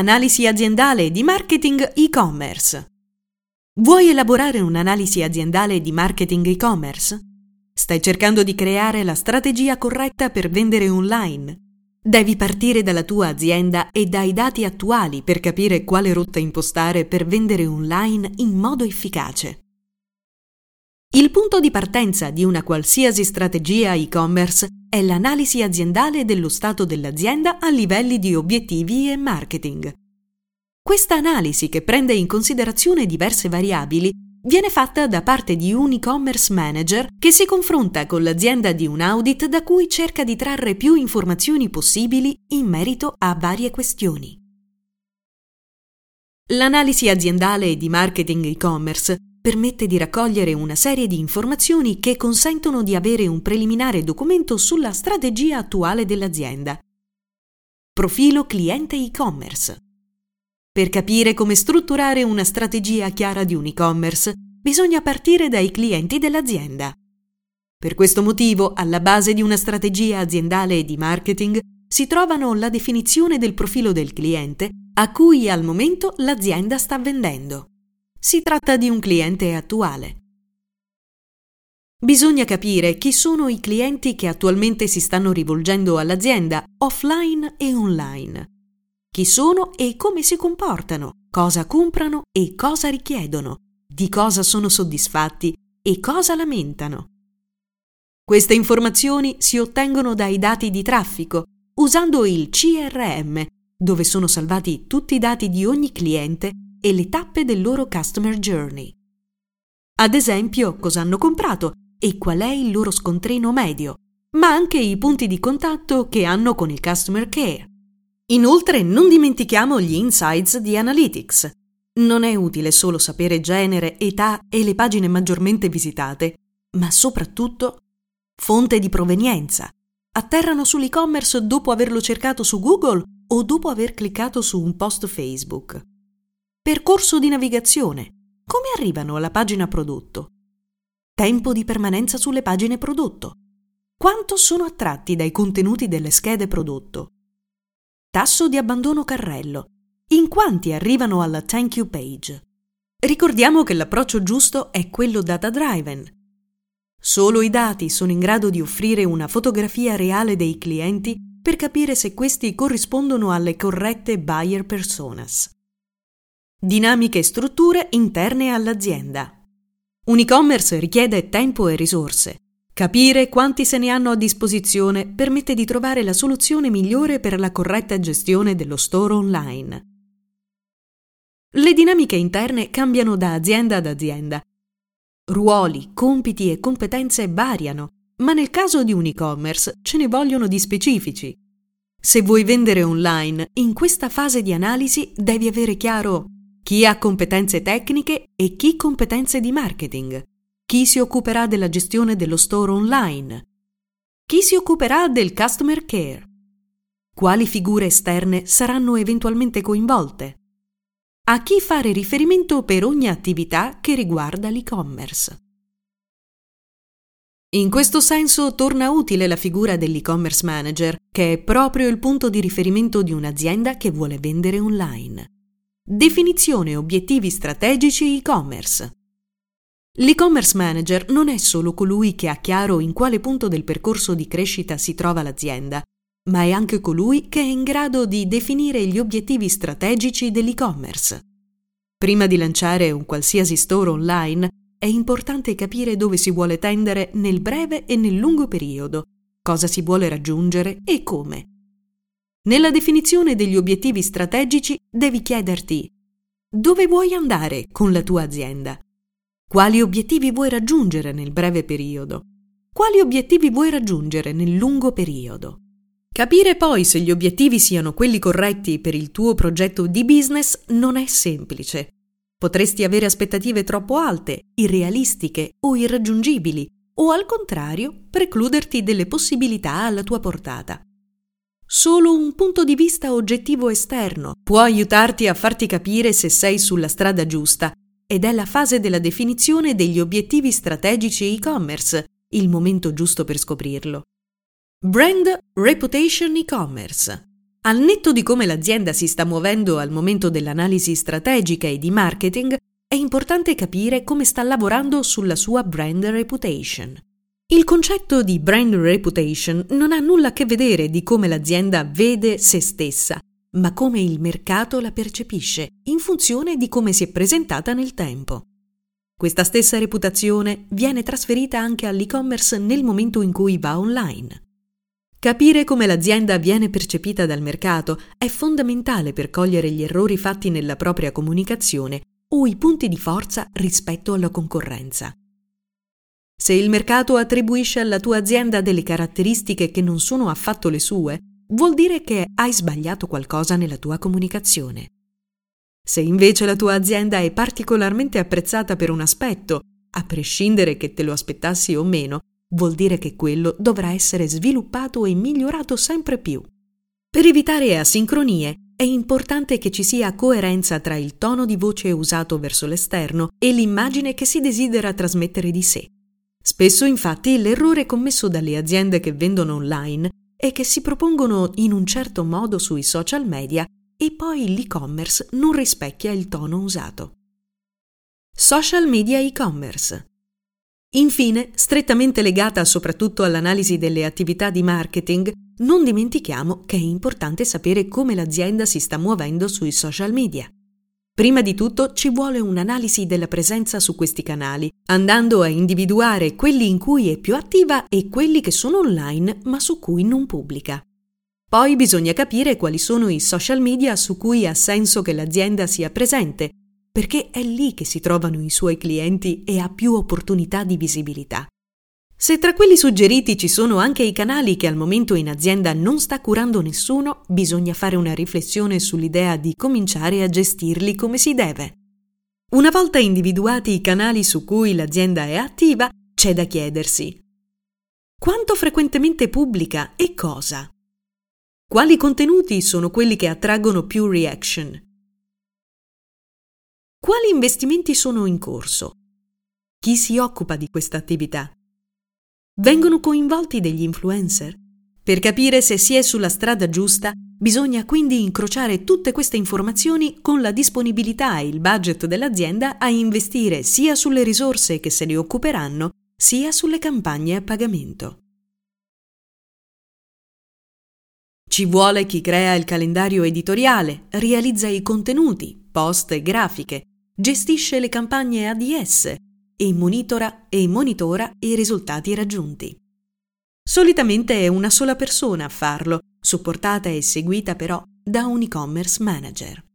Analisi aziendale di marketing e-commerce. Vuoi elaborare un'analisi aziendale di marketing e-commerce? Stai cercando di creare la strategia corretta per vendere online? Devi partire dalla tua azienda e dai dati attuali per capire quale rotta impostare per vendere online in modo efficace. Il punto di partenza di una qualsiasi strategia e-commerce è l'analisi aziendale dello stato dell'azienda a livelli di obiettivi e marketing. Questa analisi, che prende in considerazione diverse variabili, viene fatta da parte di un e-commerce manager che si confronta con l'azienda di un audit da cui cerca di trarre più informazioni possibili in merito a varie questioni. L'analisi aziendale di marketing e-commerce permette di raccogliere una serie di informazioni che consentono di avere un preliminare documento sulla strategia attuale dell'azienda. Profilo cliente e-commerce. Per capire come strutturare una strategia chiara di un e-commerce, bisogna partire dai clienti dell'azienda. Per questo motivo, alla base di una strategia aziendale di marketing si trovano la definizione del profilo del cliente a cui al momento l'azienda sta vendendo. Si tratta di un cliente attuale. Bisogna capire chi sono i clienti che attualmente si stanno rivolgendo all'azienda, offline e online. Chi sono e come si comportano, cosa comprano e cosa richiedono, di cosa sono soddisfatti e cosa lamentano. Queste informazioni si ottengono dai dati di traffico usando il CRM, dove sono salvati tutti i dati di ogni cliente e le tappe del loro customer journey. Ad esempio, cosa hanno comprato e qual è il loro scontrino medio, ma anche i punti di contatto che hanno con il customer care. Inoltre, non dimentichiamo gli insights di Analytics. Non è utile solo sapere genere, età e le pagine maggiormente visitate, ma soprattutto fonte di provenienza. Atterrano sull'e-commerce dopo averlo cercato su Google o dopo aver cliccato su un post Facebook. Percorso di navigazione. Come arrivano alla pagina prodotto? Tempo di permanenza sulle pagine prodotto. Quanto sono attratti dai contenuti delle schede prodotto? Tasso di abbandono carrello. In quanti arrivano alla thank you page? Ricordiamo che l'approccio giusto è quello data driven. Solo i dati sono in grado di offrire una fotografia reale dei clienti per capire se questi corrispondono alle corrette buyer personas. Dinamiche strutture interne all'azienda. Un e-commerce richiede tempo e risorse. Capire quanti se ne hanno a disposizione permette di trovare la soluzione migliore per la corretta gestione dello store online. Le dinamiche interne cambiano da azienda ad azienda. Ruoli, compiti e competenze variano, ma nel caso di un e-commerce ce ne vogliono di specifici. Se vuoi vendere online, in questa fase di analisi devi avere chiaro chi ha competenze tecniche e chi competenze di marketing, chi si occuperà della gestione dello store online, chi si occuperà del customer care, quali figure esterne saranno eventualmente coinvolte, a chi fare riferimento per ogni attività che riguarda l'e-commerce. In questo senso torna utile la figura dell'e-commerce manager, che è proprio il punto di riferimento di un'azienda che vuole vendere online. Definizione obiettivi strategici e-commerce. L'e-commerce manager non è solo colui che ha chiaro in quale punto del percorso di crescita si trova l'azienda, ma è anche colui che è in grado di definire gli obiettivi strategici dell'e-commerce. Prima di lanciare un qualsiasi store online, è importante capire dove si vuole tendere nel breve e nel lungo periodo, cosa si vuole raggiungere e come. Nella definizione degli obiettivi strategici devi chiederti dove vuoi andare con la tua azienda? Quali obiettivi vuoi raggiungere nel breve periodo? Quali obiettivi vuoi raggiungere nel lungo periodo? Capire poi se gli obiettivi siano quelli corretti per il tuo progetto di business non è semplice. Potresti avere aspettative troppo alte, irrealistiche o irraggiungibili, o al contrario precluderti delle possibilità alla tua portata. Solo un punto di vista oggettivo esterno può aiutarti a farti capire se sei sulla strada giusta ed è la fase della definizione degli obiettivi strategici e-commerce, il momento giusto per scoprirlo. Brand Reputation e-commerce. Al netto di come l'azienda si sta muovendo al momento dell'analisi strategica e di marketing, è importante capire come sta lavorando sulla sua brand reputation. Il concetto di brand reputation non ha nulla a che vedere di come l'azienda vede se stessa, ma come il mercato la percepisce, in funzione di come si è presentata nel tempo. Questa stessa reputazione viene trasferita anche all'e-commerce nel momento in cui va online. Capire come l'azienda viene percepita dal mercato è fondamentale per cogliere gli errori fatti nella propria comunicazione o i punti di forza rispetto alla concorrenza. Se il mercato attribuisce alla tua azienda delle caratteristiche che non sono affatto le sue, vuol dire che hai sbagliato qualcosa nella tua comunicazione. Se invece la tua azienda è particolarmente apprezzata per un aspetto, a prescindere che te lo aspettassi o meno, vuol dire che quello dovrà essere sviluppato e migliorato sempre più. Per evitare asincronie, è importante che ci sia coerenza tra il tono di voce usato verso l'esterno e l'immagine che si desidera trasmettere di sé. Spesso infatti l'errore commesso dalle aziende che vendono online è che si propongono in un certo modo sui social media e poi l'e-commerce non rispecchia il tono usato. Social media e-commerce Infine, strettamente legata soprattutto all'analisi delle attività di marketing, non dimentichiamo che è importante sapere come l'azienda si sta muovendo sui social media. Prima di tutto ci vuole un'analisi della presenza su questi canali, andando a individuare quelli in cui è più attiva e quelli che sono online ma su cui non pubblica. Poi bisogna capire quali sono i social media su cui ha senso che l'azienda sia presente perché è lì che si trovano i suoi clienti e ha più opportunità di visibilità. Se tra quelli suggeriti ci sono anche i canali che al momento in azienda non sta curando nessuno, bisogna fare una riflessione sull'idea di cominciare a gestirli come si deve. Una volta individuati i canali su cui l'azienda è attiva, c'è da chiedersi quanto frequentemente pubblica e cosa? Quali contenuti sono quelli che attraggono più reaction? Quali investimenti sono in corso? Chi si occupa di questa attività? Vengono coinvolti degli influencer? Per capire se si è sulla strada giusta, bisogna quindi incrociare tutte queste informazioni con la disponibilità e il budget dell'azienda a investire sia sulle risorse che se ne occuperanno, sia sulle campagne a pagamento. Ci vuole chi crea il calendario editoriale, realizza i contenuti, post e grafiche, gestisce le campagne ADS e monitora e monitora i risultati raggiunti. Solitamente è una sola persona a farlo, supportata e seguita però da un e-commerce manager.